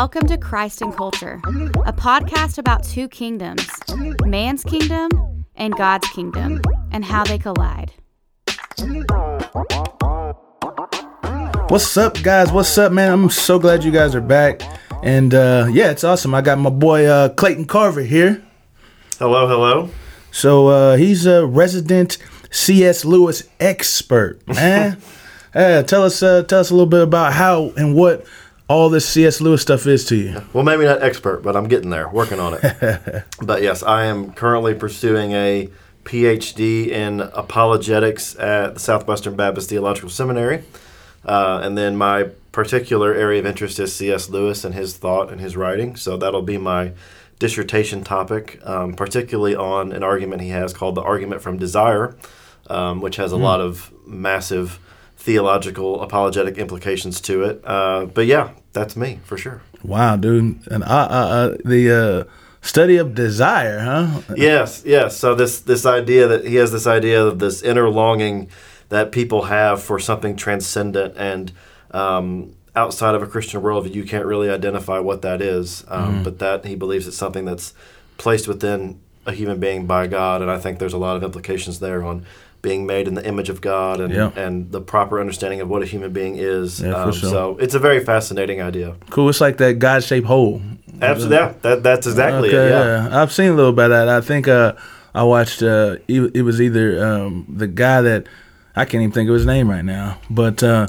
Welcome to Christ and Culture, a podcast about two kingdoms man's kingdom and God's kingdom, and how they collide. What's up, guys? What's up, man? I'm so glad you guys are back. And uh, yeah, it's awesome. I got my boy uh, Clayton Carver here. Hello, hello. So uh, he's a resident C.S. Lewis expert, man. uh, tell us, uh, tell us a little bit about how and what all this C.S. Lewis stuff is to you. Well, maybe not expert, but I'm getting there, working on it. but yes, I am currently pursuing a PhD in apologetics at the Southwestern Baptist Theological Seminary. Uh, and then my particular area of interest is C.S. Lewis and his thought and his writing. So that'll be my dissertation topic, um, particularly on an argument he has called the Argument from Desire, um, which has a mm. lot of massive theological apologetic implications to it. Uh, but yeah, that's me for sure. Wow, dude, and uh, the uh, study of desire, huh? yes, yes. So this this idea that he has this idea of this inner longing that people have for something transcendent and um, outside of a Christian worldview, you can't really identify what that is. Um, mm. But that he believes it's something that's placed within a human being by God, and I think there's a lot of implications there on being made in the image of God and yeah. and the proper understanding of what a human being is. Yeah, um, sure. So it's a very fascinating idea. Cool. It's like that God shaped hole. Absolutely. Yeah, that, that's exactly okay, it. Yeah. yeah. I've seen a little bit of that. I think uh, I watched. Uh, it, was either um, the guy that I can't even think of his name right now, but uh,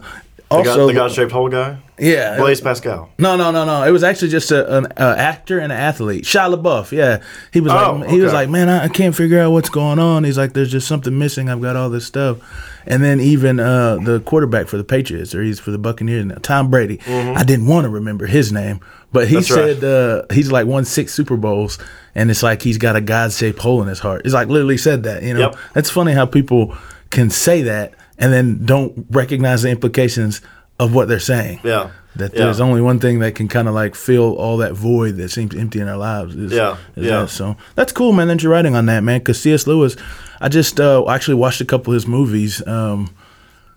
also the God shaped hole guy. Yeah, Blaise Pascal. No, no, no, no. It was actually just a, an a actor and an athlete. Shia LaBeouf. Yeah, he was oh, like, he was like, man, I, I, can't figure out what's going on. He's like, there's just something missing. I've got all this stuff, and then even uh, the quarterback for the Patriots, or he's for the Buccaneers now, Tom Brady. Mm-hmm. I didn't want to remember his name, but he That's said right. uh, he's like won six Super Bowls, and it's like he's got a God shaped hole in his heart. It's like literally said that. You know, yep. that's funny how people can say that and then don't recognize the implications of what they're saying. Yeah. That there's only one thing that can kind of like fill all that void that seems empty in our lives. Is, yeah. Is yeah. So that's cool, man, that you're writing on that, man. Because C.S. Lewis, I just uh, actually watched a couple of his movies. Um,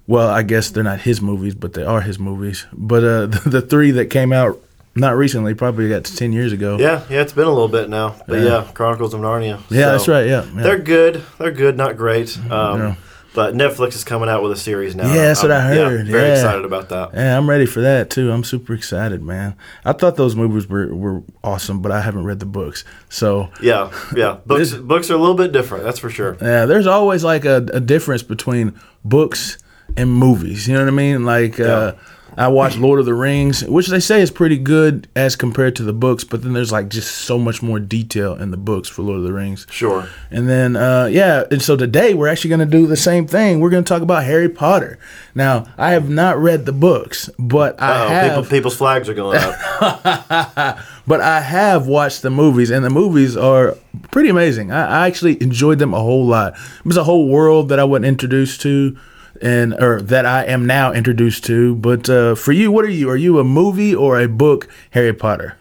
well, I guess they're not his movies, but they are his movies. But uh, the, the three that came out not recently, probably got to ten years ago. Yeah, yeah, it's been a little bit now. But yeah, yeah Chronicles of Narnia. Yeah, so that's right. Yeah, yeah, they're good. They're good, not great. Um, yeah. But Netflix is coming out with a series now. Yeah, that's I'm, what I heard. Yeah, very yeah. excited about that. Yeah, I'm ready for that too. I'm super excited, man. I thought those movies were, were awesome, but I haven't read the books. So yeah, yeah, books books are a little bit different. That's for sure. Yeah, there's always like a, a difference between books and movies. You know what I mean? Like. Yeah. Uh, I watched Lord of the Rings, which they say is pretty good as compared to the books, but then there's like just so much more detail in the books for Lord of the Rings. Sure. And then, uh, yeah, and so today we're actually going to do the same thing. We're going to talk about Harry Potter. Now, I have not read the books, but I Uh-oh, have. People, people's flags are going up. but I have watched the movies, and the movies are pretty amazing. I, I actually enjoyed them a whole lot. It was a whole world that I wasn't introduced to and or that I am now introduced to. But uh, for you, what are you? Are you a movie or a book Harry Potter?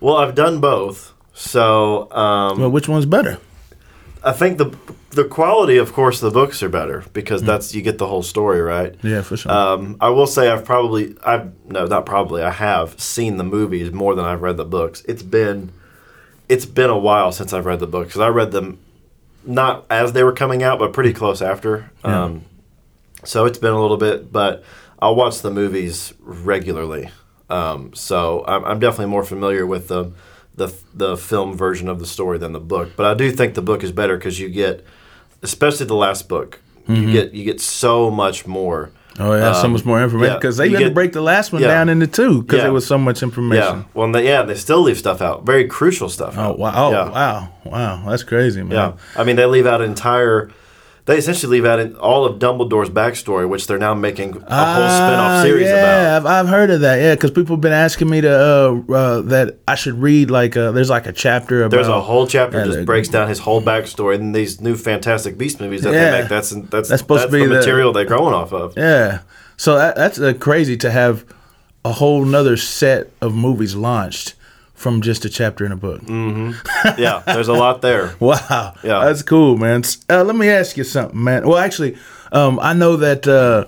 Well, I've done both. So, um, well, which one's better? I think the the quality, of course, the books are better because mm. that's you get the whole story, right? Yeah, for sure. Um, I will say I've probably I've no, not probably I have seen the movies more than I've read the books. It's been it's been a while since I've read the books because I read them not as they were coming out, but pretty close after. Yeah. Um, so it's been a little bit, but I'll watch the movies regularly. Um, so I'm, I'm, definitely more familiar with the, the the film version of the story than the book. But I do think the book is better because you get, especially the last book, mm-hmm. you get you get so much more. Oh yeah, um, so much more information because yeah, they had get, to break the last one yeah, down into two because yeah. there was so much information. Yeah, well, they, yeah, they still leave stuff out, very crucial stuff. Oh out. wow, oh, wow, wow, that's crazy, man. Yeah, I mean they leave out entire they essentially leave out all of Dumbledore's backstory, which they're now making a ah, whole spin-off series yeah, about. Yeah, I've, I've heard of that. Yeah, because people have been asking me to uh, uh, that I should read like a, uh, there's like a chapter about. There's a whole chapter yeah, just breaks down his whole backstory, and these new Fantastic Beast movies that yeah, they make. That's that's that's supposed that's to be the, the material they're growing off of. Yeah, so that, that's uh, crazy to have a whole nother set of movies launched from just a chapter in a book. Mm-hmm. Yeah, there's a lot there. wow. Yeah, that's cool, man. Uh, let me ask you something, man. Well, actually, um, I know that uh,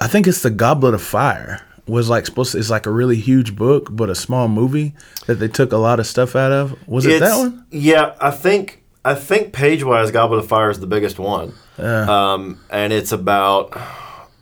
I think it's the Goblet of Fire. was like supposed to, it's like a really huge book, but a small movie that they took a lot of stuff out of. Was it It's- that one? Yeah, I think I think page wise, Goblet of Fire is the biggest one, Yeah. um, and it's about.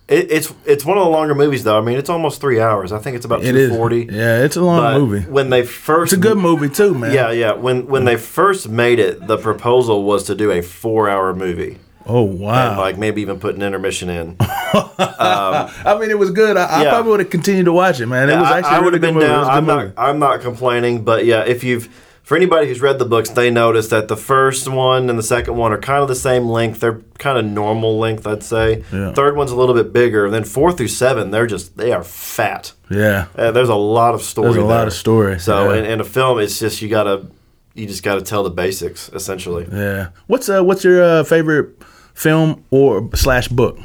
It, it's it's one of the longer movies though. I mean, it's almost three hours. I think it's about two forty. Yeah, it's a long But movie. when they first, It's a good movie too, man. Yeah, yeah. When when they first made it, the proposal was to do a four-hour movie, Oh and wow. like maybe even put an intermission in. I mean, it was good. I, I probably would have continued to watch it, man. It was I- actually I, would really have good been movie. Down. was good I'm not. I'm not complaining, but yeah, if you've for anybody who's read the books, they notice that the first one and the second one are kind of the same length. They're kind of normal length, I'd say. Yeah. Third one's a little bit bigger. And then four through seven, they're just they are fat. Yeah. Uh, there's a lot of story. There's a lot of story, So yeah. in, in a film, it's just you gotta you just gotta tell the basics essentially. Yeah. What's uh what's your uh, favorite film or slash book?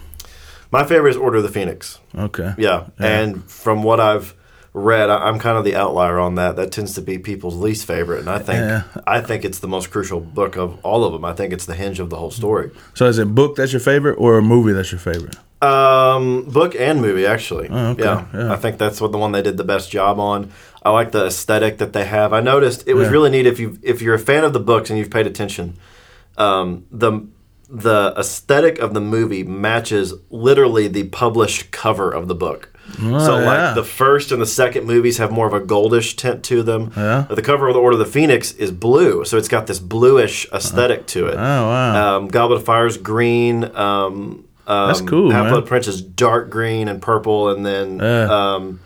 My favorite is Order of the Phoenix. Okay. Yeah, and from what I've read, I- I'm kind of the outlier on that. That tends to be people's least favorite, and I think Yeah. I think it's the most crucial book of all of them. I think it's the hinge of the whole story. So is it book that's your favorite or a movie that's your favorite? Um, book and movie, actually. Oh, okay, yeah. yeah. I think that's what the one they did the best job on. I like the aesthetic that they have. I noticed it was Yeah. really neat if you if you're a fan of the books and you've paid attention. Um, the the aesthetic of the movie matches literally the published cover of the book. So Oh, yeah. like the first and the second movies have more of a goldish tint to them. Yeah. The cover of the Order of the Phoenix is blue, so it's got this bluish aesthetic to it. Oh wow. Um, Goblet of Fire's green. Um, um, That's cool, Half. Blood Prince is dark green and purple, and then Yeah. um,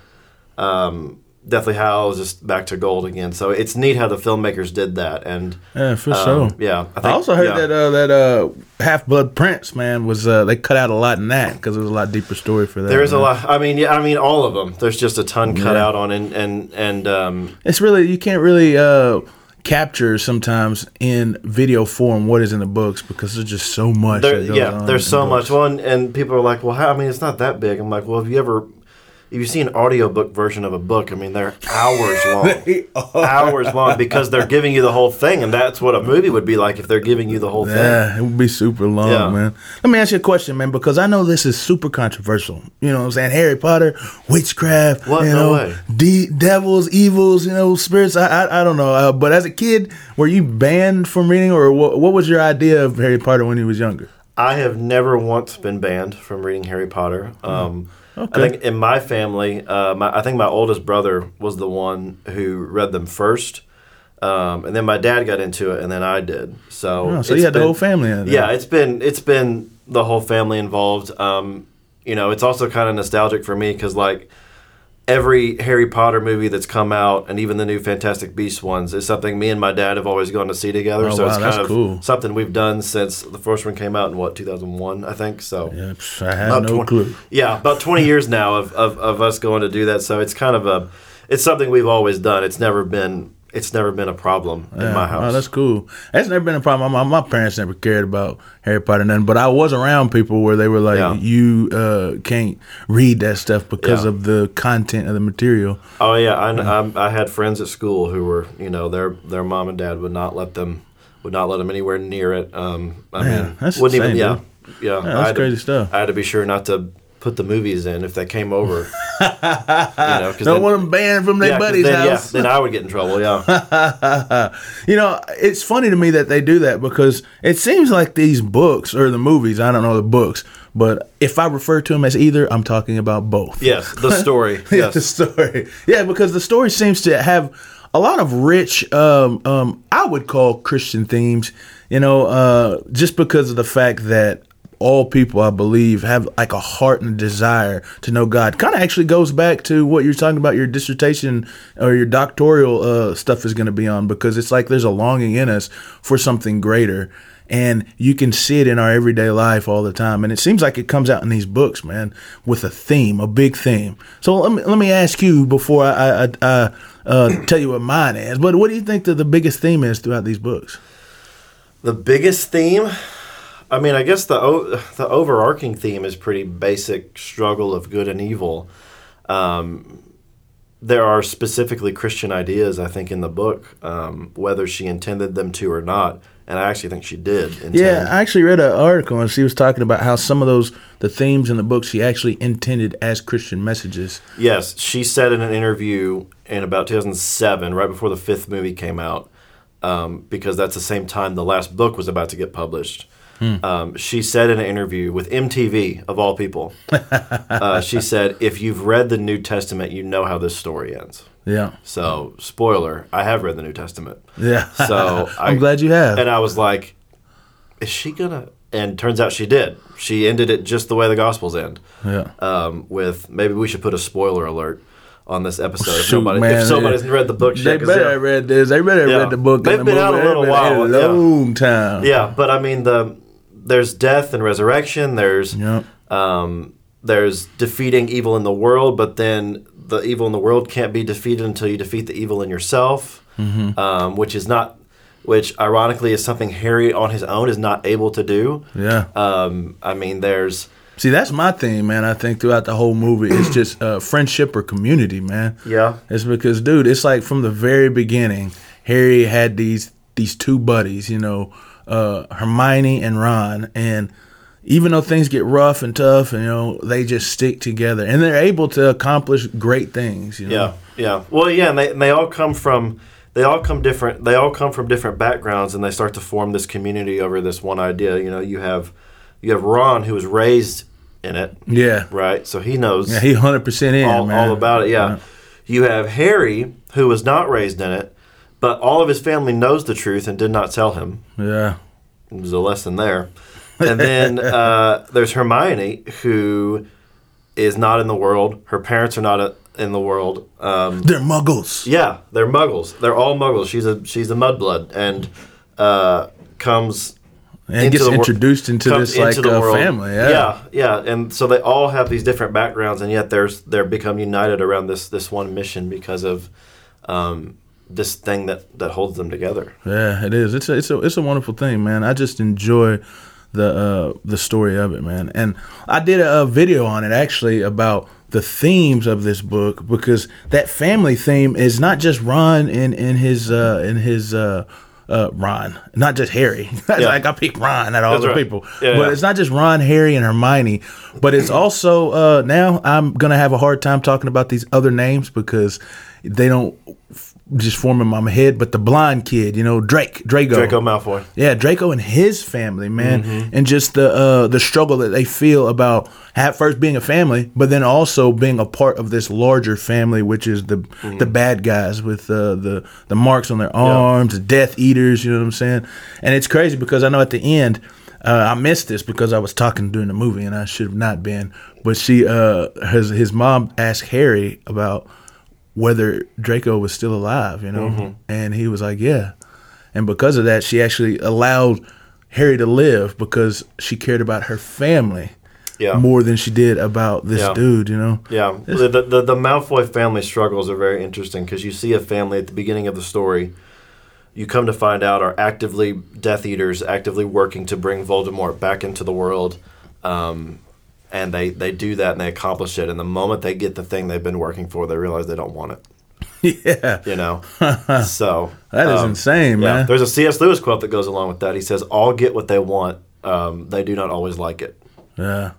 um, Deathly Hallows is just back to gold again. So it's neat how the filmmakers did that. And yeah, for um, sure. yeah, I also heard yeah. that uh, that uh, Half Blood Prince man was uh, they cut out a lot in that because it was a lot deeper story for that. There is a lot. I mean, yeah, I mean, all of them. There's just a ton cut Yeah. out on, and and and um, It's really you can't really uh, capture sometimes in video form what is in the books because there's just so much. there, that goes yeah, on there's in so books. much. Well, and, and people are like, well, how, I mean, it's not that big. I'm like, well, have you ever, if you see an audiobook version of a book, I mean, they're hours long. hours long because they're giving you the whole thing, and that's what a movie would be like if they're giving you the whole thing. Yeah, it would be super long, Yeah. man. Let me ask you a question, man, because I know this is super controversial. You know what I'm saying? Harry Potter, witchcraft, What? you No know, way. de- devils, evils, you know, spirits. I, I, I don't know. Uh, but as a kid, were you banned from reading, or what, what was your idea of Harry Potter when you was younger? I have never once been banned from reading Harry Potter. Um, Okay. I think in my family, uh, my, I think my oldest brother was the one who read them first. Um, and then my dad got into it, and then I did. So, Oh, so you had the whole family in. Yeah, it's been it's been the whole family involved. Um, you know, it's also kind of nostalgic for me because like every Harry Potter movie that's come out, and even the new Fantastic Beasts ones, is something me and my dad have always gone to see together. Oh, so wow, it's that's kind of cool. something we've done since the first one came out in what 2001, I think. So Yeah, I had no 20 clue. yeah, about 20 years now of, of, of us going to do that. So it's kind of a, it's something we've always done. It's never been, it's never been a problem in my house. Oh, that's cool. That's never been a problem. My, my parents never cared about Harry Potter nothing, but I was around people where they were like, Yeah. "You uh, can't read that stuff because Yeah. of the content of the material." Oh yeah, I, I, I had friends at school who were, you know, their their mom and dad would not let them would not let them anywhere near it. Um, I Man, mean, that's wouldn't even, insane, yeah, yeah. that's I had to- crazy stuff. I had to be sure not to put the movies in if they came over. you know, Don't then- want them banned from their yeah, buddy's then, house. Yeah, then I would get in trouble. Yeah, you know, it's funny to me that they do that because it seems like these books or the movies. I don't know the books, but if I refer to them as either, I'm talking about both. yes, the story. Yeah, the story. Yeah, because the story seems to have a lot of rich, um, um, I would call Christian themes. You know, uh, just because of the fact that all people, I believe, have like a heart and a desire to know God. Kind of actually goes back to what you're talking about your dissertation or your doctoral uh, stuff is going to be on because it's like there's a longing in us for something greater. And you can see it in our everyday life all the time. And it seems like it comes out in these books, man, with a theme, a big theme. So let me, let me ask you before I, I, I uh, tell you what mine is. But what do you think that the biggest theme is throughout these books? the biggest theme. I mean, I guess the o- the overarching theme is pretty basic struggle of good and evil. Um, there are specifically Christian ideas, I think, in the book, um, whether she intended them to or not. And I actually think she did. Intend. Yeah, I actually read an article and she was talking about how some of those the themes in the book she actually intended as Christian messages. Yes, she said in an interview in about 2007, right before the fifth movie came out, um, because that's the same time the last book was about to get published. Hmm. Um, she said in an interview with MTV, of all people, uh, she said, If you've read the New Testament, you know how this story ends. Yeah. So, spoiler, I have read the New Testament. Yeah. So, I'm I, glad you have. And I was like, Is she going to? And turns out she did. She ended it just the way the Gospels end. Yeah. Um, with maybe we should put a spoiler alert on this episode. Shoot, if, nobody, man, if somebody's yeah. read the book, they better have read this. They better have yeah. read the book. They've been the out a little while, a long time. Yeah, but I mean the there's death and resurrection. There's yep. um, there's defeating evil in the world, but then the evil in the world can't be defeated until you defeat the evil in yourself, mm-hmm. um, which is not. Which ironically is something Harry on his own is not able to do. Yeah. Um, I mean, there's. See, that's my theme, man. I think throughout the whole movie, it's just uh, friendship or community, man. Yeah. It's because, dude, it's like from the very beginning, Harry had these these two buddies, you know, uh, Hermione and Ron, and even though things get rough and tough, and you know they just stick together, and they're able to accomplish great things. You know? Yeah, yeah. Well, yeah, and they and they all come from they all come different. They all come from different backgrounds, and they start to form this community over this one idea. You know, you have you have Ron who was raised in it. Yeah. Right. So he knows. Yeah, he hundred percent in all, all, about it. Yeah. yeah. You have Harry who was not raised in it, but all of his family knows the truth and did not tell him. Yeah. There's a lesson there. And then uh, there's Hermione, who is not in the world. Her parents are not a, in the world. Um, they're muggles. Yeah, they're muggles. They're all muggles. She's a she's a mudblood and uh, comes and gets introduced into this like into uh, family. Yeah. yeah, yeah, and so they all have these different backgrounds, and yet there's they're become united around this this one mission because of um, this thing that that holds them together. Yeah, it is. It's a, it's a it's a wonderful thing, man. I just enjoy the uh, the story of it, man. And I did a, a, video on it actually about the themes of this book because that family theme is not just Ron in in his uh, in his uh, uh, Ron, not just Harry. Yeah. like I Ron out of all the right. people, yeah, but yeah. it's not just Ron, Harry, and Hermione. But it's also uh, now I'm gonna have a hard time talking about these other names because they don't just forming my head, but the blind kid, you know, Drake, Draco, Draco Malfoy, yeah, Draco and his family, man, mm-hmm. and just the uh, the struggle that they feel about at first being a family, but then also being a part of this larger family, which is the mm-hmm. the bad guys with uh, the the marks on their arms, yeah. the Death Eaters, you know what I'm saying? And it's crazy because I know at the end. Uh, I missed this because I was talking during the movie and I should have not been. But she, uh, his his mom asked Harry about whether Draco was still alive, you know? Mm-hmm. And he was like, yeah. And because of that, she actually allowed Harry to live because she cared about her family yeah. more than she did about this yeah. dude, you know? Yeah. The, the, the Malfoy family struggles are very interesting because you see a family at the beginning of the story you come to find out are actively Death Eaters, actively working to bring Voldemort back into the world. Um, and they they do that and they accomplish it. And the moment they get the thing they've been working for, they realize they don't want it. Yeah, you know. so that is um, insane, man. Yeah. There's a C.S. Lewis quote that goes along with that. He says, "All get what they want. Um, they do not always like it." Yeah,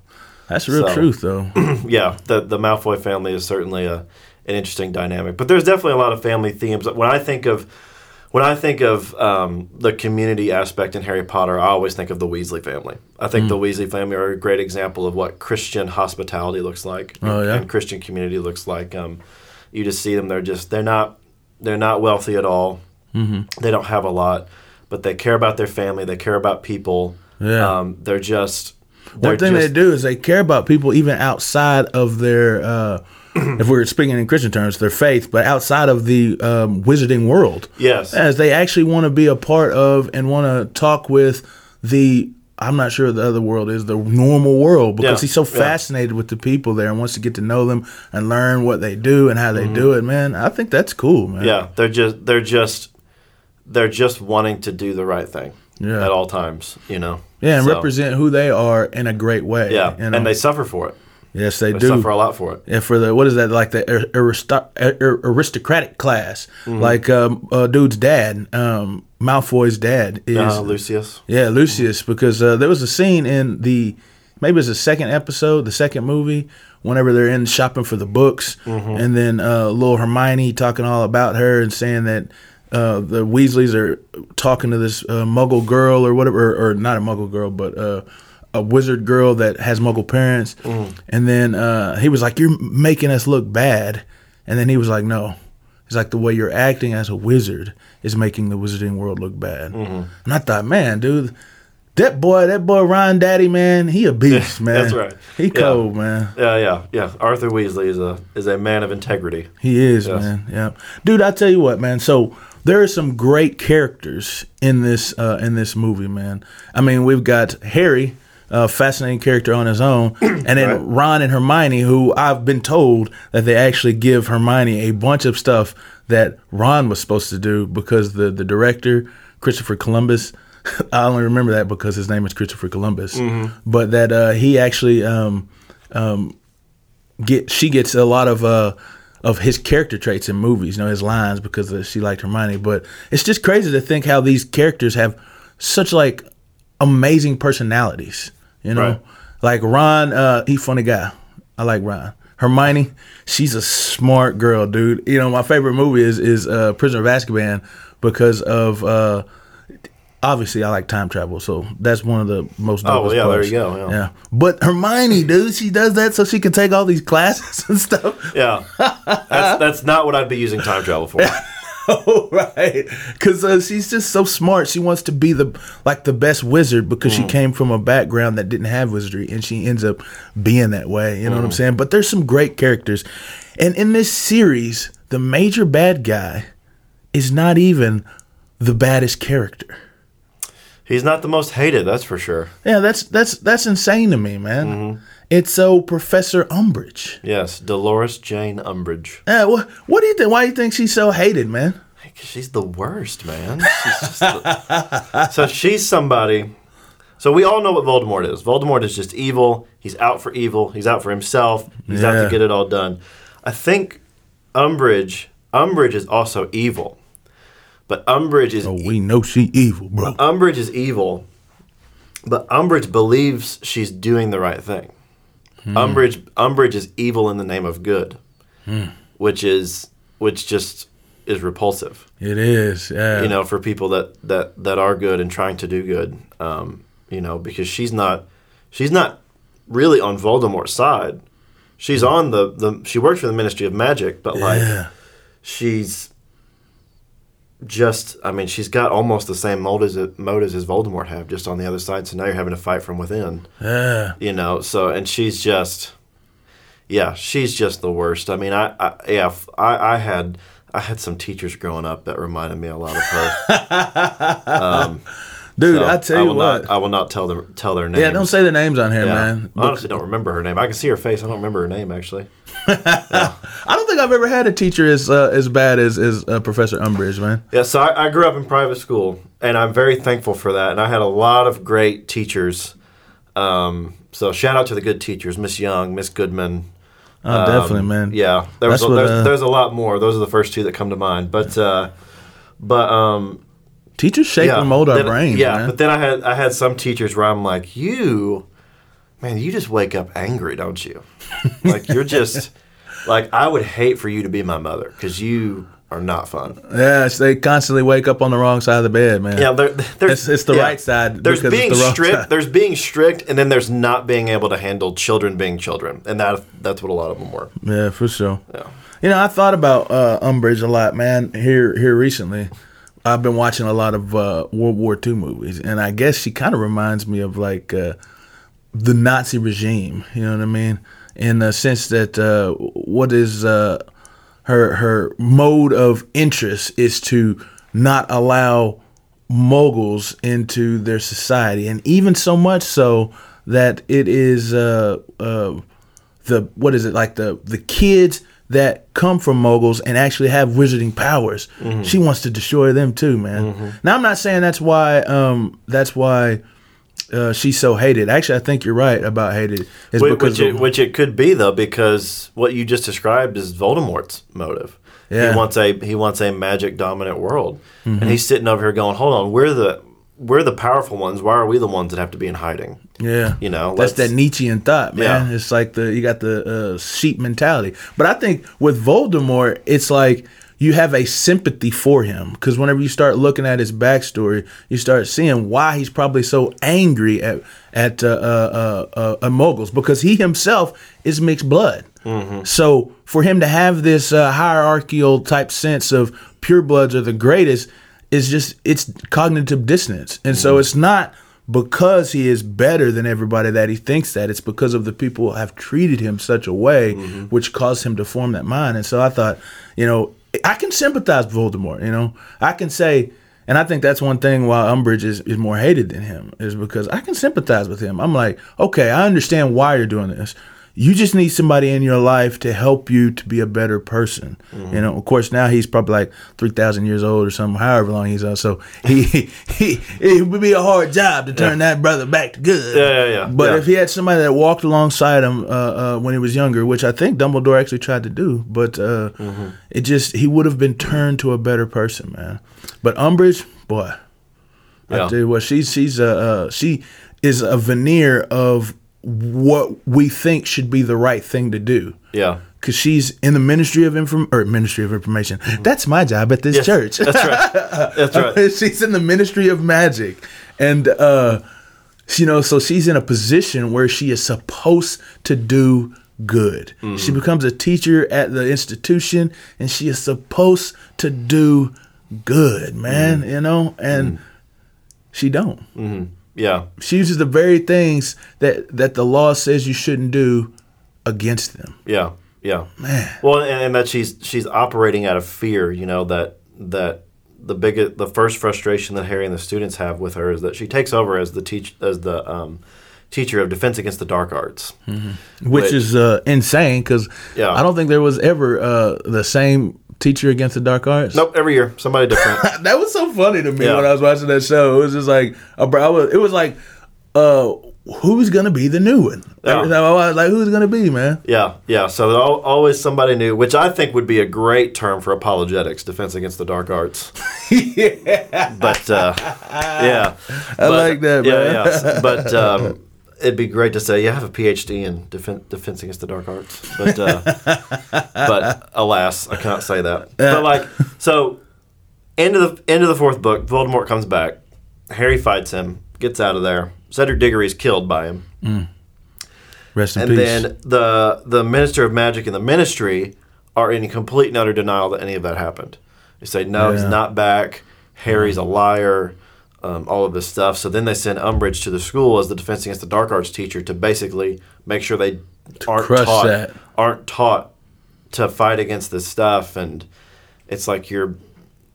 that's real so, truth, though. yeah, the the Malfoy family is certainly a an interesting dynamic, but there's definitely a lot of family themes. When I think of when I think of um, the community aspect in Harry Potter, I always think of the Weasley family. I think mm. the Weasley family are a great example of what Christian hospitality looks like oh, yeah? and Christian community looks like. Um, you just see them; they're just they're not they're not wealthy at all. Mm-hmm. They don't have a lot, but they care about their family. They care about people. Yeah. Um, they're just they're one thing just, they do is they care about people even outside of their. Uh, if we're speaking in Christian terms, their faith, but outside of the um, wizarding world. Yes. As they actually want to be a part of and want to talk with the I'm not sure the other world is the normal world because yeah, he's so fascinated yeah. with the people there and wants to get to know them and learn what they do and how they mm-hmm. do it. Man, I think that's cool, man. Yeah, they're just they're just they're just wanting to do the right thing yeah. at all times, you know. Yeah, and so. represent who they are in a great way. Yeah, you know? and they suffer for it. Yes, they, They do. suffer a lot for it. Yeah, for the what is that like the aristo- aristocratic class, Mm-hmm. like um, uh, dude's dad, um, Malfoy's dad is Uh, Lucius. yeah Lucius because uh, there was a scene in the maybe it's the second episode, the second movie, whenever they're in shopping for the books, Mm-hmm. and then uh, little Hermione talking all about her and saying that. Uh, the Weasleys are talking to this uh, Muggle girl or whatever, or, or not a Muggle girl, but uh, a wizard girl that has Muggle parents. And then uh, he was like, "You're making us look bad," and then he was like, "No." He's like, "The way you're acting as a wizard is making the wizarding world look bad." And I thought, man, dude, that boy, that boy Ryan Daddy, man, he a beast, man. that's right. He Yeah. cold, man. Yeah, yeah, yeah. Arthur Weasley is a is a man of integrity. He is, Yes. man. Yeah, dude. I tell you what, man. So there are some great characters in this uh, in this movie, man. I mean, we've got Harry, a fascinating character on his own, and then Right. Ron and Hermione, who I've been told that they actually give Hermione a bunch of stuff that Ron was supposed to do because the the director Christopher Columbus. I only remember that because his name is Christopher Columbus, but that uh, he actually um, get she gets a lot of uh of his character traits in movies, you know, his lines because uh, she liked Hermione. But it's just crazy to think how these characters have such like amazing personalities. You know, Right. like Ron, uh, he funny guy. I like Ron. Hermione, she's a smart girl, dude. You know, my favorite movie is is uh, Prisoner of Azkaban because of uh, obviously I like time travel, so that's one of the most. Oh, yeah, there you go, yeah. But Hermione, dude, she does that so she can take all these classes and stuff. Yeah, that's that's not what I'd be using time travel for. oh, right. Because uh, she's just so smart. She wants to be the like the best wizard because Mm. she came from a background that didn't have wizardry, and she ends up being that way. You know what I'm Mm. saying? But there's some great characters, and in this series, the major bad guy is not even the baddest character. He's not the most hated, that's for sure. Yeah, that's that's that's insane to me, man. Mm-hmm. It's so Professor Umbridge. Yes, Dolores Jane Umbridge. Uh, what, what do you think? Why do you think she's so hated, man? She's the worst, man. She's just the- so she's somebody. So we all know what Voldemort is. Voldemort is just evil. He's out for evil. He's out for himself. He's out to get it all done. I think Umbridge. Umbridge is also evil, but Umbridge is Oh, we know she evil, bro. Umbridge is evil, but Umbridge believes she's doing the right thing. Hmm. Umbridge Umbridge is evil in the name of good, hmm. which is which just is repulsive. It is, yeah. You know, for people that that that are good and trying to do good. Um, you know, because she's not she's not really on Voldemort's side. She's on the the she works for the Ministry of Magic, but like yeah. she's just I mean she's got almost the same motives motives as Voldemort have just on the other side so now you're having to fight from within Yeah. you know so and she's just yeah she's just the worst I mean I, I yeah I, I had I had some teachers growing up that reminded me a lot of her Dude, So I tell you will what. not I will not tell them tell their names yeah, don't say the names on here, Yeah. man. I honestly don't remember her name I can see her face I don't remember her name actually I don't think I've ever had a teacher as uh, as bad as as uh, Professor Umbridge, man. Yeah, so I, I grew up in private school, and I'm very thankful for that. And I had a lot of great teachers. Um, so shout out to the good teachers, Miss Young, Miss Goodman. Oh, definitely, man. Um, Yeah, there was That's a, what, there's, uh, there's a lot more. Those are the first two that come to mind. But uh, but um, Teachers shape yeah, and mold our then- brains, Yeah, man. but then I had I had some teachers where I'm like, you, man, you just wake up angry, don't you? like you're just like I would hate for you to be my mother because you are not fun. yes, they constantly wake up on the wrong side of the bed, man. Yeah, there's It's- it's the right side There's because it's being the wrong strict. side. There's being strict, and then there's not being able to handle children being children, and that that's what a lot of them were. Yeah, for sure. Yeah. You know, I thought about uh, Umbridge a lot, man. Here, here recently, I've been watching a lot of uh, World War II movies, and I guess she kind of reminds me of like uh, the Nazi regime. You know what I mean? In the sense that uh, what is uh, her her mode of interest is to not allow muggles into their society, and even so much so that it is uh, uh, the what is it like the the kids that come from muggles and actually have wizarding powers. She wants to destroy them too, man. Now I'm not saying that's why um, that's why uh, she's so hated. Actually, I think you're right about hated. Is which, because which it, which it could be though, because what you just described is Voldemort's motive. Yeah. He wants a he wants a magic dominant world, mm-hmm. and he's sitting over here going, "Hold on, we're the we're the powerful ones. Why are we the ones that have to be in hiding?" Yeah, you know, that's that Nietzschean thought, man. Yeah. It's like the you got the uh, sheep mentality. But I think with Voldemort, it's like you have a sympathy for him because whenever you start looking at his backstory, you start seeing why he's probably so angry at at uh, uh, uh, uh Muggles because he himself is mixed blood. Mm-hmm. So for him to have this uh, hierarchical type sense of purebloods are the greatest is just it's cognitive dissonance, and mm-hmm. so it's not because he is better than everybody that he thinks that it's because of the people have treated him such a way mm-hmm. which caused him to form that mind and so i thought you know I can sympathize with Voldemort. You know, I can say, and I think that's one thing why Umbridge is, is more hated than him is because I can sympathize with him. I'm like, okay, I understand why you're doing this. You just need somebody in your life to help you to be a better person. Mm-hmm. You know, of course, now he's probably like three thousand years old or something, however long he's on. So he, he it would be a hard job to turn yeah. that brother back to good. Yeah, yeah, yeah. But yeah. if he had somebody that walked alongside him uh, uh, when he was younger, which I think Dumbledore actually tried to do, but uh, mm-hmm. it just he would have been turned to a better person, man. But Umbridge, boy, yeah. I tell you what, she's she's a uh, she is a veneer of what we think should be the right thing to do. Yeah. Cause she's in the ministry of inform or ministry of information. Mm-hmm. That's my job at this yes, church. That's right. That's right. she's in the ministry of magic, and uh, you know, so she's in a position where she is supposed to do good. Mm-hmm. She becomes a teacher at the institution, and she is supposed to do good, man. Mm-hmm. You know, and mm-hmm. she don't. Yeah. She uses the very things that that the law says you shouldn't do against them. Yeah. Yeah. Man. Well, and, and that she's she's operating out of fear, you know, that that the biggest the first frustration that Harry and the students have with her is that she takes over as the teach as the um, teacher of defense against the dark arts, mm-hmm. which, which, is uh, insane because yeah. I don't think there was ever uh, the same teacher against the dark arts? Nope, every year somebody different. that was so funny to me yeah. when I was watching that show. It was just like, I was, it was like, uh, who's gonna be the new one? Yeah. Every time I was like, who's gonna be, man? Yeah, yeah. So always somebody new, which I think would be a great term for apologetics, defense against the dark arts. yeah. But uh, yeah, I but, like that. Man. Yeah, yeah. But um, it'd be great to say, yeah, I have a PhD in defense, defense against the dark arts, but uh, but alas, I cannot say that. Yeah. But like, so end of the end of the fourth book, Voldemort comes back. Harry fights him, gets out of there. Cedric Diggory is killed by him. Mm. Rest in and peace. then the the Minister of Magic and the Ministry are in complete and utter denial that any of that happened. They say no, yeah. he's not back. Harry's a liar um, all of this stuff. So then they send Umbridge to the school as the Defense Against the Dark Arts teacher to basically make sure they aren't taught that. aren't taught to fight against this stuff, and it's like you're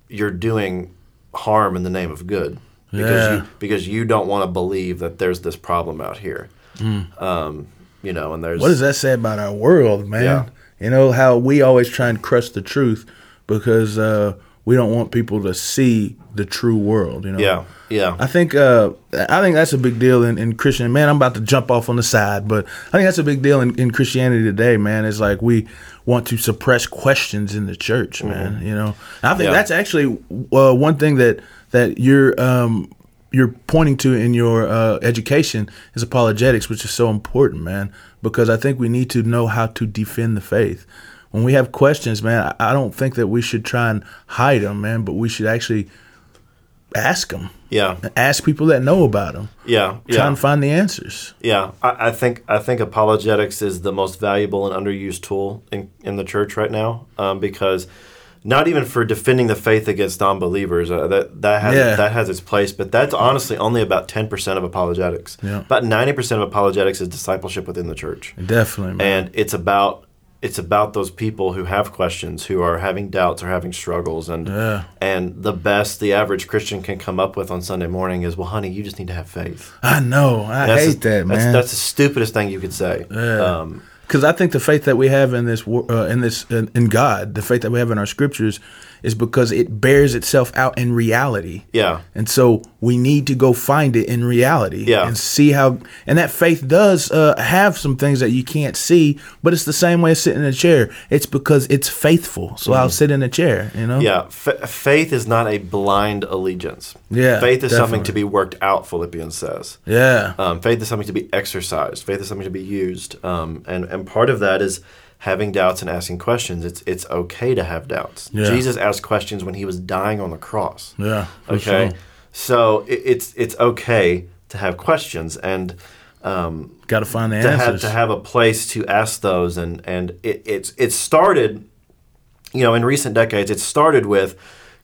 you're doing harm in the name of good because yeah. you because you don't want to believe that there's this problem out here. Mm. Um, you know, and there's what does that say about our world, man? Yeah. You know how we always try and crush the truth because uh, we don't want people to see the true world. You know. Yeah. Yeah. I think uh, I think that's a big deal in, in Christian. Man, I'm about to jump off on the side, but I think that's a big deal in, in Christianity today. Man, it's like we want to suppress questions in the church. Mm-hmm. Man, you know. I think yeah. that's actually uh, one thing that that you're. Um, you're pointing to in your uh, education is apologetics, which is so important, man, because I think we need to know how to defend the faith when we have questions, man, I don't think that we should try and hide them, man, but we should actually ask them. Yeah. Ask people that know about them. Yeah. Try yeah. and find the answers. Yeah. I, I, think I think apologetics is the most valuable and underused tool in, in the church right now um, because not even for defending the faith against non-believers uh, that that has yeah. that has its place but that's honestly only about 10% of apologetics yeah. about 90% of apologetics is discipleship within the church definitely man. and it's about it's about those people who have questions, who are having doubts or having struggles, and yeah. and the best the average Christian can come up with on Sunday morning is, "Well, honey, you just need to have faith." I know, I hate that, man. That's, that's, the stupidest thing you could say. Yeah. because um, I think the faith that we have in this uh, in this in, in, God, the faith that we have in our scriptures, is because it bears itself out in reality. Yeah. And so we need to go find it in reality Yeah. and see how and that faith does uh, have some things that you can't see, but it's the same way as sitting in a chair. It's because it's faithful. So I'll sit in a chair, you know? Mm-hmm. Yeah, F- faith is not a blind allegiance. Yeah, faith is something to be worked out. Philippians says. Yeah. Um, faith is something to be exercised. Faith is something to be used, um, and and part of that is having doubts and asking questions. It's it's okay to have doubts. Yeah. Jesus asked questions when he was dying on the cross. Yeah. for Okay, sure. so it, it's it's okay to have questions and. Um, Got to find the to have answers. to have a place to ask those and and it, it's it started you know in recent decades it started with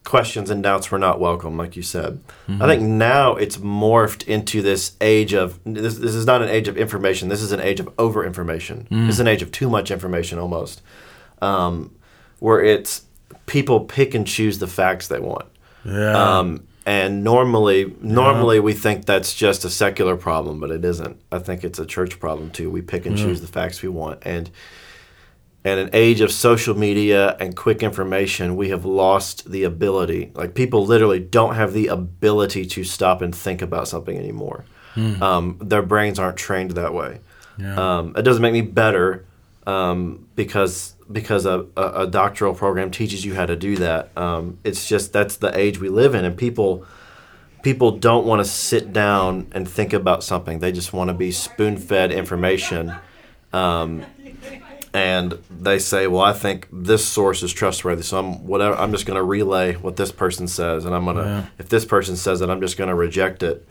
questions and doubts were not welcome like you said. I think now it's morphed into this age of this, this is not an age of information this is an age of over information this is an age of too much information almost um, where it's people pick and choose the facts they want. Yeah. um, and normally, normally we think that's just a secular problem, but it isn't. I think it's a church problem too. We pick and choose the facts we want, and in an age of social media and quick information, we have lost the ability. Like people literally don't have the ability to stop and think about something anymore. Um, their brains aren't trained that way. Um, it doesn't make me better um, because because a, a, a doctoral program teaches you how to do that. Um, it's just that's the age we live in, and people people don't want to sit down and think about something. They just want to be spoon fed information. Um, and they say, "Well, I think this source is trustworthy, so I'm whatever. I'm just going to relay what this person says, and I'm gonna. If this person says it, I'm just going to reject it."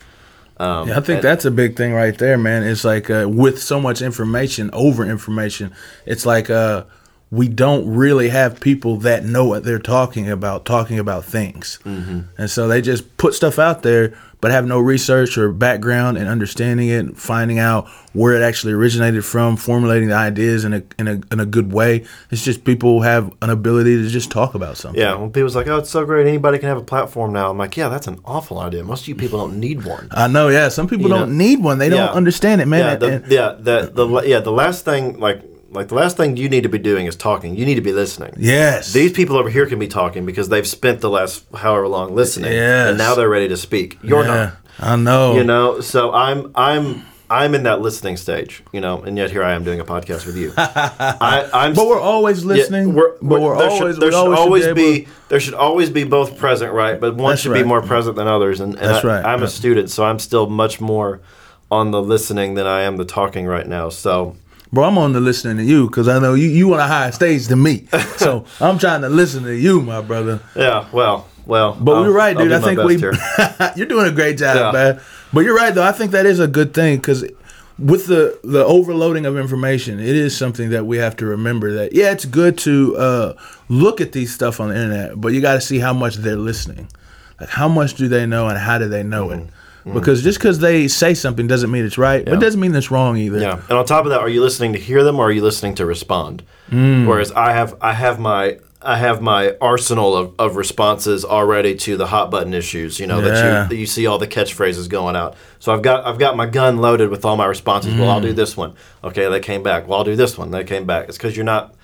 Um, Yeah, I think and- that's a big thing right there, man. It's like uh, with so much information, over information, it's like uh, we don't really have people that know what they're talking about, talking about things. Mm-hmm. And so they just put stuff out there, but have no research or background and understanding it, finding out where it actually originated from, formulating the ideas in a, in a, in a good way. It's just people have an ability to just talk about something. Yeah, when people's like, "Oh, it's so great! Anybody can have a platform now." I'm like, "Yeah, that's an awful idea. Most of you people don't need one." I know, yeah. Some people You don't need one. They don't understand it, man. yeah, the, and- yeah, the, the yeah, the last thing, like, like the last thing you need to be doing is talking. You need to be listening. yes. These people over here can be talking because they've spent the last however long listening, Yes. and now they're ready to speak. You're yeah, not. I know. You know, so I'm I'm I'm in that listening stage, you know, and yet here I am doing a podcast with you. I, I'm But we're always yeah, listening. we're- but we're there always should, there should always, always be, able- there should always be both present, right? But one should right. be more present than others, and, and That's I, right. I'm Yeah. a student, so I'm still much more on the listening than I am the talking right now. So bro. I'm on the listening to you because I know you you on a higher stage than me. so I'm trying to listen to you, my brother. yeah, well, well, But you're right, dude. I think we you're doing a great job, Yeah. man. But you're right though. I think that is a good thing because with the the overloading of information, it is something that we have to remember that yeah, it's good to uh, look at these stuff on the internet, but you got to see how much they're listening. Like how much do they know and how do they know it? Because just because they say something doesn't mean it's right, but it doesn't mean it's wrong either. Yeah, and on top of that, are you listening to hear them or are you listening to respond? Mm. Whereas I have, I have my, I have my arsenal of, of responses already to the hot button issues. You know Yeah. that you that you see all the catchphrases going out. So I've got I've got my gun loaded with all my responses. Well, I'll do Mm. this one. Okay, they came back. Well, I'll do this one. They came back. It's because you're not.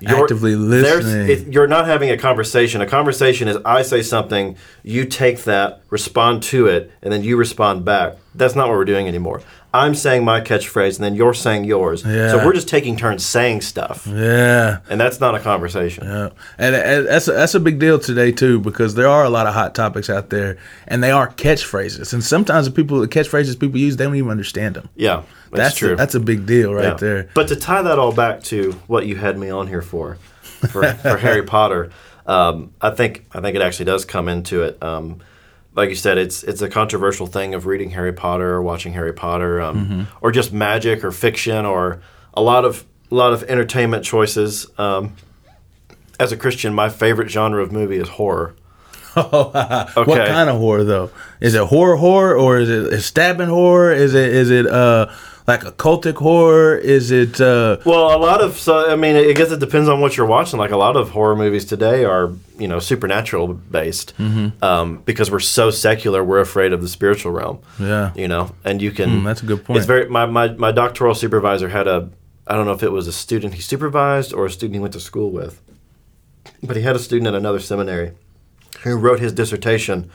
You're, Actively listening. it- you're not having a conversation. A conversation is I say something, you take that, respond to it, and then you respond back. That's not what we're doing anymore. I'm saying my catchphrase, and then you're saying yours. Yeah. So we're just taking turns saying stuff, Yeah. and that's not a conversation. Yeah, and, and that's a, that's a big deal today too because there are a lot of hot topics out there, and they are catchphrases. And sometimes the people the catchphrases people use, they don't even understand them. Yeah, that's, That's true. A, that's a big deal right Yeah. there. But to tie that all back to what you had me on here for, for, for Harry Potter, um, I think I think it actually does come into it. Um, like you said, it's it's a controversial thing of reading Harry Potter or watching Harry Potter, um, Mm-hmm. or just magic or fiction or a lot of a lot of entertainment choices. Um, as a Christian, my favorite genre of movie is horror. What kind of horror though? Is it horror horror or is it is stabbing horror? Is it is it uh like a cultic horror? Is it uh Well, a lot of so I mean, I guess it depends on what you're watching. Like a lot of horror movies today are you know supernatural based Mm-hmm. um, because we're so secular. We're afraid of the spiritual realm. Yeah. you know, and you can. Mm, that's a good point. It's very my, my my doctoral supervisor had a I don't know if it was a student he supervised or a student he went to school with, but he had a student at another seminary who wrote his dissertation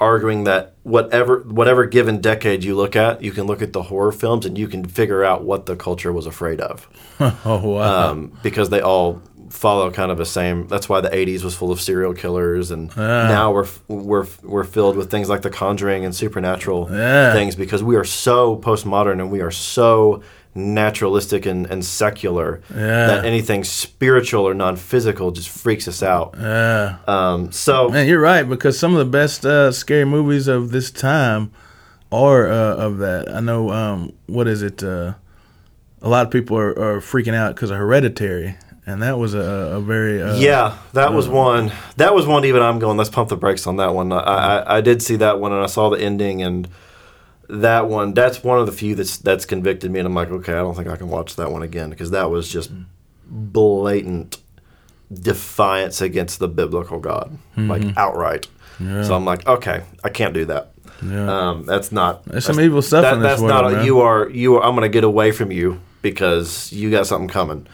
arguing that whatever whatever given decade you look at, you can look at the horror films and you can figure out what the culture was afraid of. oh wow! Um, because they all follow kind of the same. That's why the '80s was full of serial killers, and Yeah. now we're we're we're filled with things like The Conjuring and supernatural Yeah. things because we are so postmodern and we are so naturalistic and, and secular Yeah. that anything spiritual or non-physical just freaks us out. yeah. Um, so Man, you're right because some of the best uh, scary movies of this time are uh, of that. I know. Um, what is it? Uh, a lot of people are, are freaking out because of Hereditary, and that was a, a very uh, Yeah, that was one. That was one. Even I'm going. Let's pump the brakes on that one. I, I I did see that one, and I saw the ending, and that one. That's one of the few that's that's convicted me, and I'm like, okay, I don't think I can watch that one again because that was just blatant defiance against the biblical God, like outright. So I'm like, okay, I can't do that. Yeah. Um, that's not. There's some evil stuff that- in this that's world, not. man. You are. You are. I'm going to get away from you because you got something coming.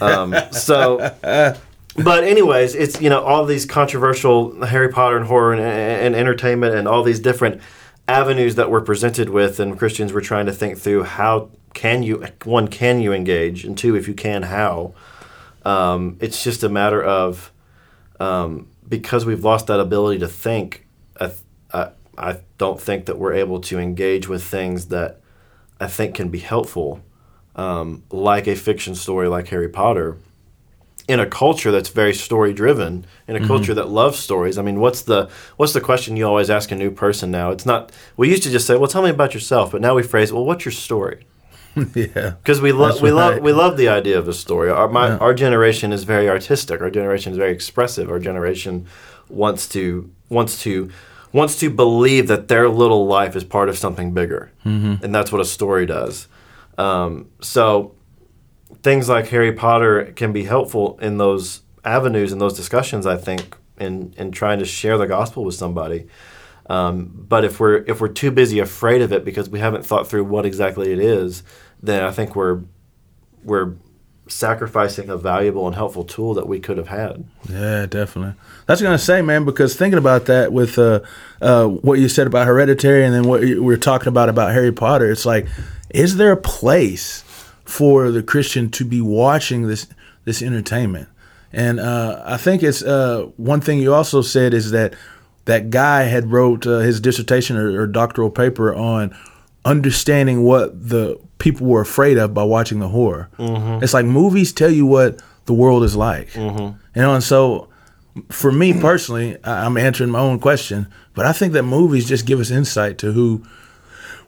Um, so, but anyways, it's you know all these controversial Harry Potter and horror and, and entertainment and all these different avenues that we're presented with, and Christians were trying to think through how can you one can you engage, and two if you can how. Um, it's just a matter of um, because we've lost that ability to think. I, I I don't think that we're able to engage with things that I think can be helpful, um, like a fiction story like Harry Potter, in a culture that's very story driven, in a culture that loves stories. I mean, what's the what's the question you always ask a new person now? It's not. We used to just say, "Well, tell me about yourself," but now we phrase, "Well, what's your story?" yeah. because we love we love we love the idea of a story. Our my, Yeah. our generation is very artistic. Our generation is very expressive. Our generation wants to wants to wants to believe that their little life is part of something bigger, mm-hmm. and that's what a story does. Um, so things like Harry Potter can be helpful in those avenues and those discussions. I think in in trying to share the gospel with somebody. Um, but if we're if we're too busy afraid of it because we haven't thought through what exactly it is, then I think we're we're sacrificing a valuable and helpful tool that we could have had. Yeah, definitely. That's gonna say, man. Because thinking about that with uh, uh, what you said about Hereditary, and then what we are talking about about Harry Potter, it's like, is there a place for the Christian to be watching this this entertainment? And uh, I think it's uh, one thing you also said is that that guy had wrote uh, his dissertation or, or doctoral paper on understanding what the people were afraid of by watching the horror. It's like movies tell you what the world is like, you know. And so, for me personally, I- I'm answering my own question, but I think that movies just give us insight to who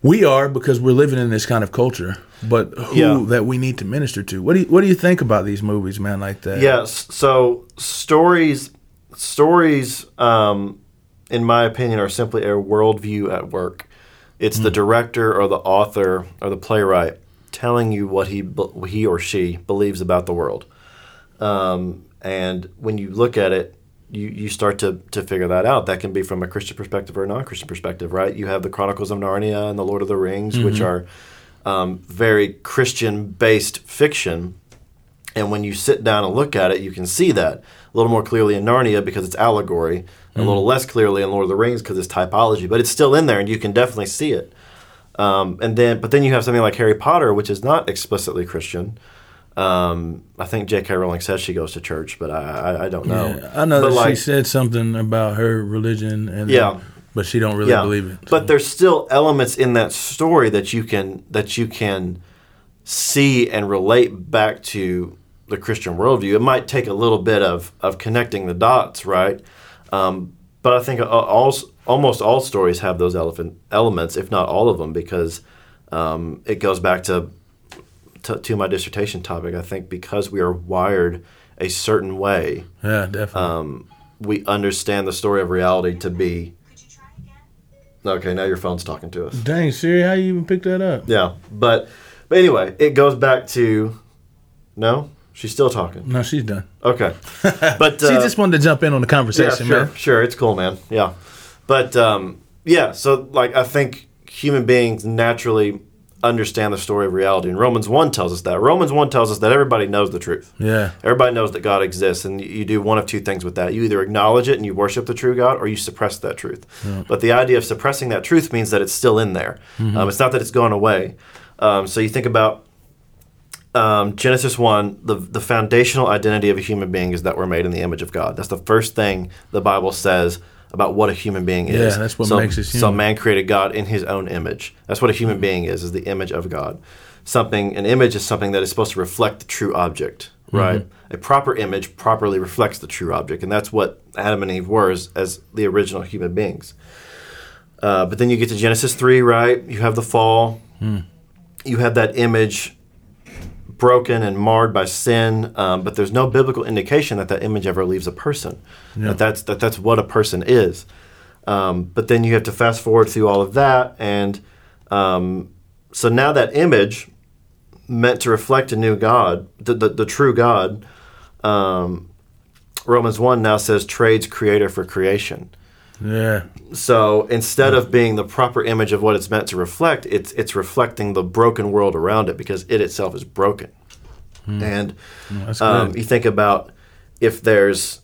we are because we're living in this kind of culture, but who Yeah. that we need to minister to. What do you, what do you think about these movies, man? Like that? Yes. So stories, stories, um, in my opinion, are simply a worldview at work. It's the director or the author or the playwright telling you what he he or she believes about the world. Um, and when you look at it, you, you start to, to figure that out. That can be from a Christian perspective or a non Christian perspective, right? You have the Chronicles of Narnia and the Lord of the Rings, which are um, very Christian based fiction. And when you sit down and look at it, you can see that a little more clearly in Narnia because it's allegory, a little less clearly in Lord of the Rings because it's typology. But it's still in there, and you can definitely see it. Um, and then, but then you have something like Harry Potter, which is not explicitly Christian. Um, I think J.K. Rowling says she goes to church, but I, I, I don't know. Yeah, I know But that she said something about her religion, and Yeah. but she don't really believe it. But there's still elements in that story that you can that you can see and relate back to the Christian worldview. It might take a little bit of of connecting the dots, right? Um, but I think all almost all stories have those elephant elements, if not all of them, because um, it goes back to, to to my dissertation topic. I think because we are wired a certain way, yeah, definitely. um, we understand the story of reality to be. Okay, now your phone's talking to us. Dang, Siri, how you even pick that up? Yeah, but but anyway, it goes back to no, she's still talking. No, she's done. Okay, but She uh, just wanted to jump in on the conversation. yeah, conversation, sure, man. sure, it's cool, man. Yeah, but um, yeah, so like I think human beings naturally understand the story of reality. And Romans 1 tells us that. Romans 1 tells us that everybody knows the truth. Yeah. Everybody knows that God exists, and you do one of two things with that. You either acknowledge it and you worship the true God, or you suppress that truth. Yeah. But the idea of suppressing that truth means that it's still in there. Mm-hmm. Um, it's not that it's gone away. Um, so you think about um, Genesis 1, the, the foundational identity of a human being is that we're made in the image of God. That's the first thing the Bible says about what a human being is. Yeah, that's what so, makes us human. So man created God in his own image. That's what a human being is, is the image of God. Something an image is something that is supposed to reflect the true object, right? Mm-hmm. A proper image properly reflects the true object, and that's what Adam and Eve were as, as the original human beings. Uh, but then you get to Genesis 3, right? You have the fall. Mm. You have that image broken and marred by sin, um, but there's no biblical indication that that image ever leaves a person. Yeah. That that's that that's what a person is. Um, but then you have to fast forward through all of that, and um, so now that image meant to reflect a new God, the the, the true God. Um, Romans one now says trades creator for creation. Yeah. So instead of being the proper image of what it's meant to reflect, it's it's reflecting the broken world around it because it itself is broken. Hmm. And um, you think about if there's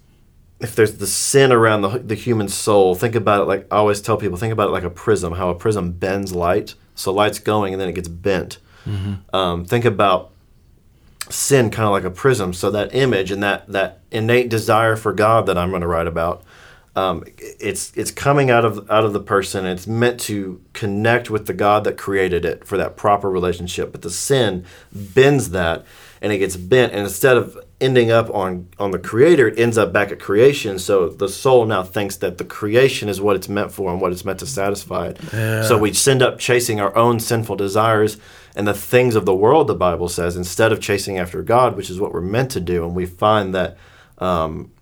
if there's the sin around the, the human soul, think about it like I always tell people, think about it like a prism, how a prism bends light. So light's going and then it gets bent. Mm-hmm. Um, think about sin kind of like a prism. So that image and that, that innate desire for God that I'm going to write about um, it's it's coming out of out of the person. It's meant to connect with the God that created it for that proper relationship. But the sin bends that, and it gets bent. And instead of ending up on on the Creator, it ends up back at creation. So the soul now thinks that the creation is what it's meant for and what it's meant to satisfy. Yeah. So we end up chasing our own sinful desires and the things of the world. The Bible says instead of chasing after God, which is what we're meant to do. And we find that. Um,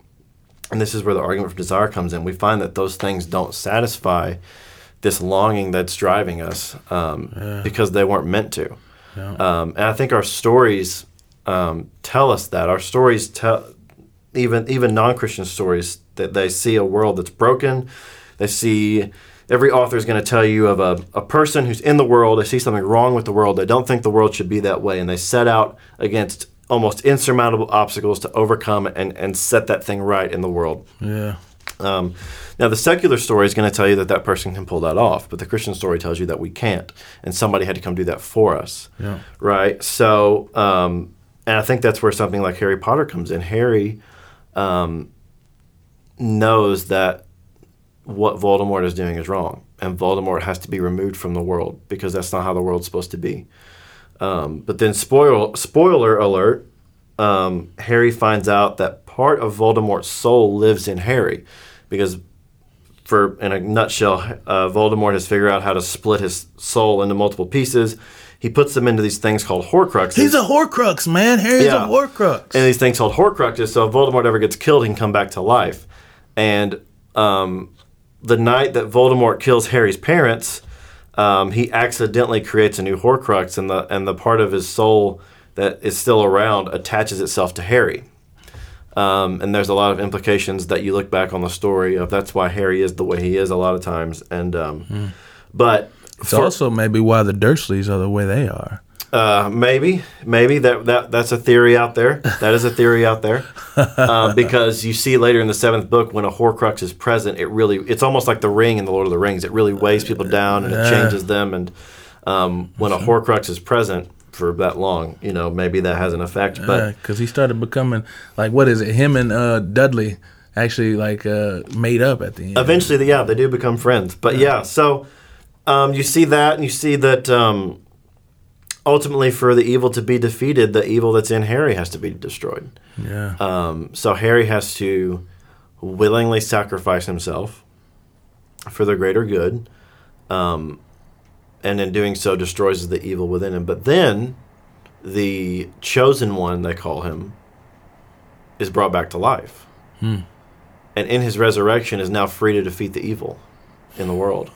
and this is where the argument for desire comes in. We find that those things don't satisfy this longing that's driving us um, yeah. because they weren't meant to. Yeah. Um, and I think our stories um, tell us that. Our stories tell, even even non Christian stories, that they see a world that's broken. They see every author is going to tell you of a, a person who's in the world. They see something wrong with the world. They don't think the world should be that way, and they set out against almost insurmountable obstacles to overcome and, and set that thing right in the world. Yeah. Um, now, the secular story is going to tell you that that person can pull that off, but the Christian story tells you that we can't, and somebody had to come do that for us. Yeah. Right? So, um, and I think that's where something like Harry Potter comes in. Harry um, knows that what Voldemort is doing is wrong, and Voldemort has to be removed from the world because that's not how the world's supposed to be. Um, but then, spoil spoiler alert: um, Harry finds out that part of Voldemort's soul lives in Harry, because, for in a nutshell, uh, Voldemort has figured out how to split his soul into multiple pieces. He puts them into these things called Horcruxes. He's a Horcrux, man. Harry's yeah. a Horcrux. And these things called Horcruxes. So if Voldemort ever gets killed, he can come back to life. And um, the night that Voldemort kills Harry's parents, um, he accidentally creates a new Horcrux, and the and the part of his soul that is still around attaches itself to Harry. Um, and there's a lot of implications that you look back on the story of that's why Harry is the way he is a lot of times. And um, mm. but it's for, also maybe why the Dursleys are the way they are. Uh, maybe, maybe that, that that's a theory out there. That is a theory out there, uh, because you see later in the seventh book when a Horcrux is present, it really it's almost like the Ring in the Lord of the Rings. It really weighs people down and it changes them. And um, when a Horcrux is present for that long, you know, maybe that has an effect. But because he started becoming like what is it? Him and uh, Dudley actually like uh, made up at the end. Eventually, yeah, they do become friends. But yeah, so um, you see that, and you see that. Um, ultimately for the evil to be defeated, the evil that's in Harry has to be destroyed. Yeah. Um, so Harry has to willingly sacrifice himself for the greater good, um, and in doing so destroys the evil within him. But then the chosen one, they call him, is brought back to life. Hmm. And in his resurrection is now free to defeat the evil in the world.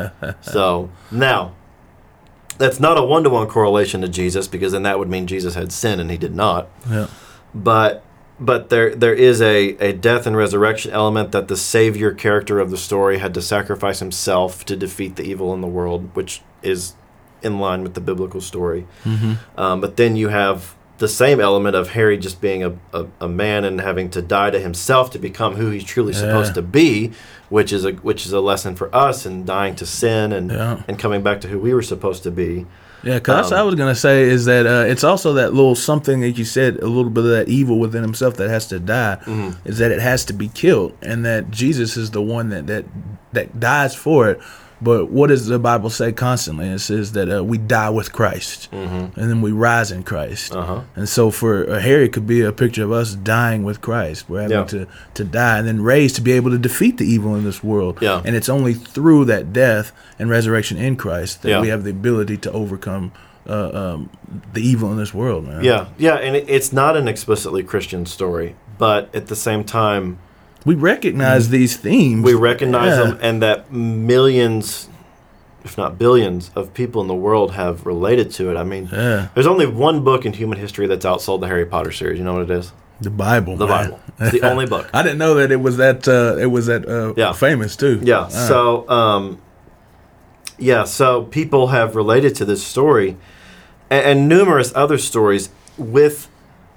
so now that's not a one to one correlation to Jesus because then that would mean Jesus had sin and he did not. Yeah. But but there there is a, a death and resurrection element that the savior character of the story had to sacrifice himself to defeat the evil in the world, which is in line with the biblical story. Mm-hmm. Um, but then you have the same element of Harry just being a, a, a, man and having to die to himself to become who he's truly yeah. supposed to be, which is a which is a lesson for us in dying to sin and yeah. and coming back to who we were supposed to be. Yeah, because um, I was gonna say is that uh, it's also that little something that you said, a little bit of that evil within himself that has to die. Mm-hmm. Is that it has to be killed, and that Jesus is the one that that that dies for it. But what does the Bible say constantly? It says that uh, we die with Christ, mm-hmm. and then we rise in Christ. Uh-huh. And so for uh, Harry, it could be a picture of us dying with Christ. We're having yeah. to, to die and then raised to be able to defeat the evil in this world. Yeah. And it's only through that death and resurrection in Christ that yeah. we have the ability to overcome uh, um, the evil in this world, man. Yeah, yeah, and it, it's not an explicitly Christian story, but at the same time we recognize these themes. We recognize yeah. them, and that millions, if not billions, of people in the world have related to it. I mean, yeah. there's only one book in human history that's outsold the Harry Potter series. You know what it is? The Bible. The man. Bible. It's the only book. I didn't know that it was that. Uh, it was that uh, yeah. famous too. Yeah. So, um, yeah. So people have related to this story, and, and numerous other stories with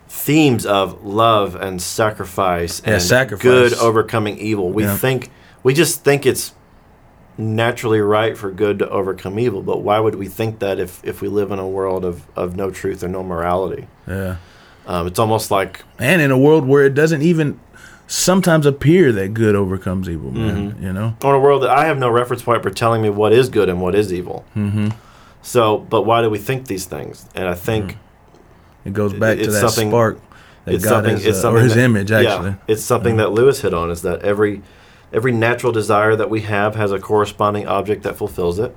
themes of love and sacrifice and sacrifice. good overcoming evil. We yeah. think we just think it's naturally right for good to overcome evil, but why would we think that if, if we live in a world of, of no truth or no morality? Yeah. Um, it's almost like and in a world where it doesn't even sometimes appear that good overcomes evil, man. Mm-hmm. You know, in a world that I have no reference point for telling me what is good and what is evil. Mm-hmm. So, but why do we think these things? And I think mm-hmm. It goes back to that spark that God it's uh, or His that, image. Actually, yeah, it's something that Lewis hit on. Is that every every natural desire that we have has a corresponding object that fulfills it,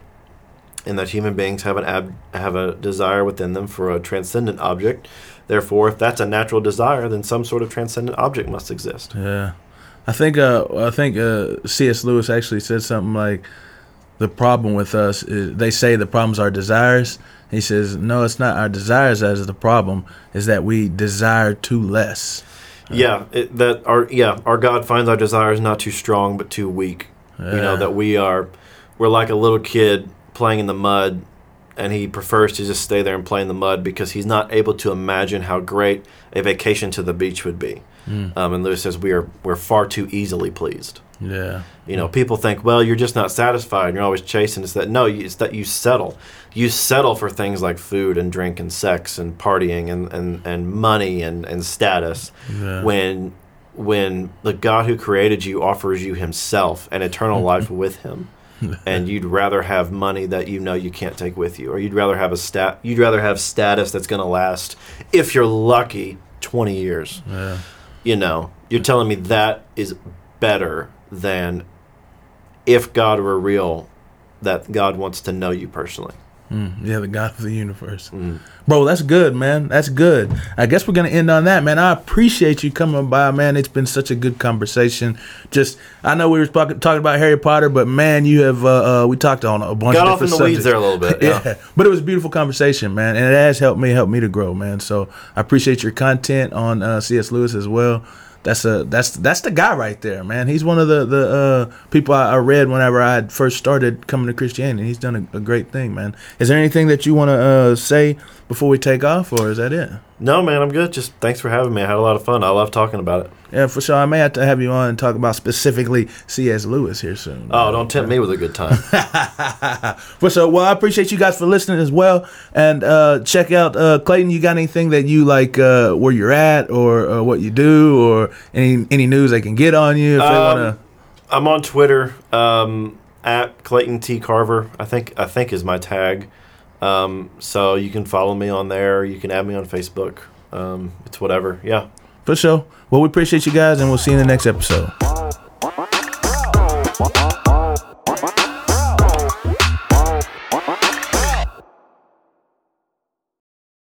and that human beings have an ab, have a desire within them for a transcendent object. Therefore, if that's a natural desire, then some sort of transcendent object must exist. Yeah, I think uh, I think uh, C.S. Lewis actually said something like, "The problem with us is they say the problems are desires." He says, "No, it's not our desires that is the problem. Is that we desire too less." Yeah, it, that our yeah our God finds our desires not too strong but too weak. Yeah. You know that we are we're like a little kid playing in the mud, and he prefers to just stay there and play in the mud because he's not able to imagine how great a vacation to the beach would be. Mm. Um, and Lewis says we are we're far too easily pleased. Yeah. You know, people think, well, you're just not satisfied. And you're always chasing. It's that no, it's that you settle. You settle for things like food and drink and sex and partying and, and, and money and, and status. Yeah. When when the God who created you offers you Himself and eternal life with Him, and you'd rather have money that you know you can't take with you, or you'd rather have a stat, you'd rather have status that's going to last, if you're lucky, twenty years. Yeah. You know, you're telling me that is better than if God were real, that God wants to know you personally. Mm, yeah, the God of the universe. Mm. Bro, that's good, man. That's good. I guess we're gonna end on that, man. I appreciate you coming by, man. It's been such a good conversation. Just, I know we were talking, talking about Harry Potter, but man, you have uh, uh, we talked on a bunch Got of different off in the subjects. weeds there a little bit, yeah. yeah. But it was a beautiful conversation, man, and it has helped me help me to grow, man. So I appreciate your content on uh, C.S. Lewis as well that's a that's that's the guy right there, man. He's one of the the uh, people I, I, read whenever I first started coming to Christianity. He's done a, a great thing, man. Is there anything that you want to uh, say before we take off, or is that it? No, man, I'm good. Just thanks for having me. I had a lot of fun. I love talking about it. Yeah, for sure. I may have to have you on and talk about specifically C.S. Lewis here soon. Oh, don't tempt me with a good time. for sure. Well, I appreciate you guys for listening as well. And uh, check out uh, Clayton. You got anything that you like uh, where you're at or uh, what you do or any any news they can get on you if um, they want to? I'm on Twitter um, at Clayton T Carver. I think I think is my tag. Um, so you can follow me on there. You can add me on Facebook. Um, it's whatever. Yeah. For sure. Well, we appreciate you guys, and we'll see you in the next episode.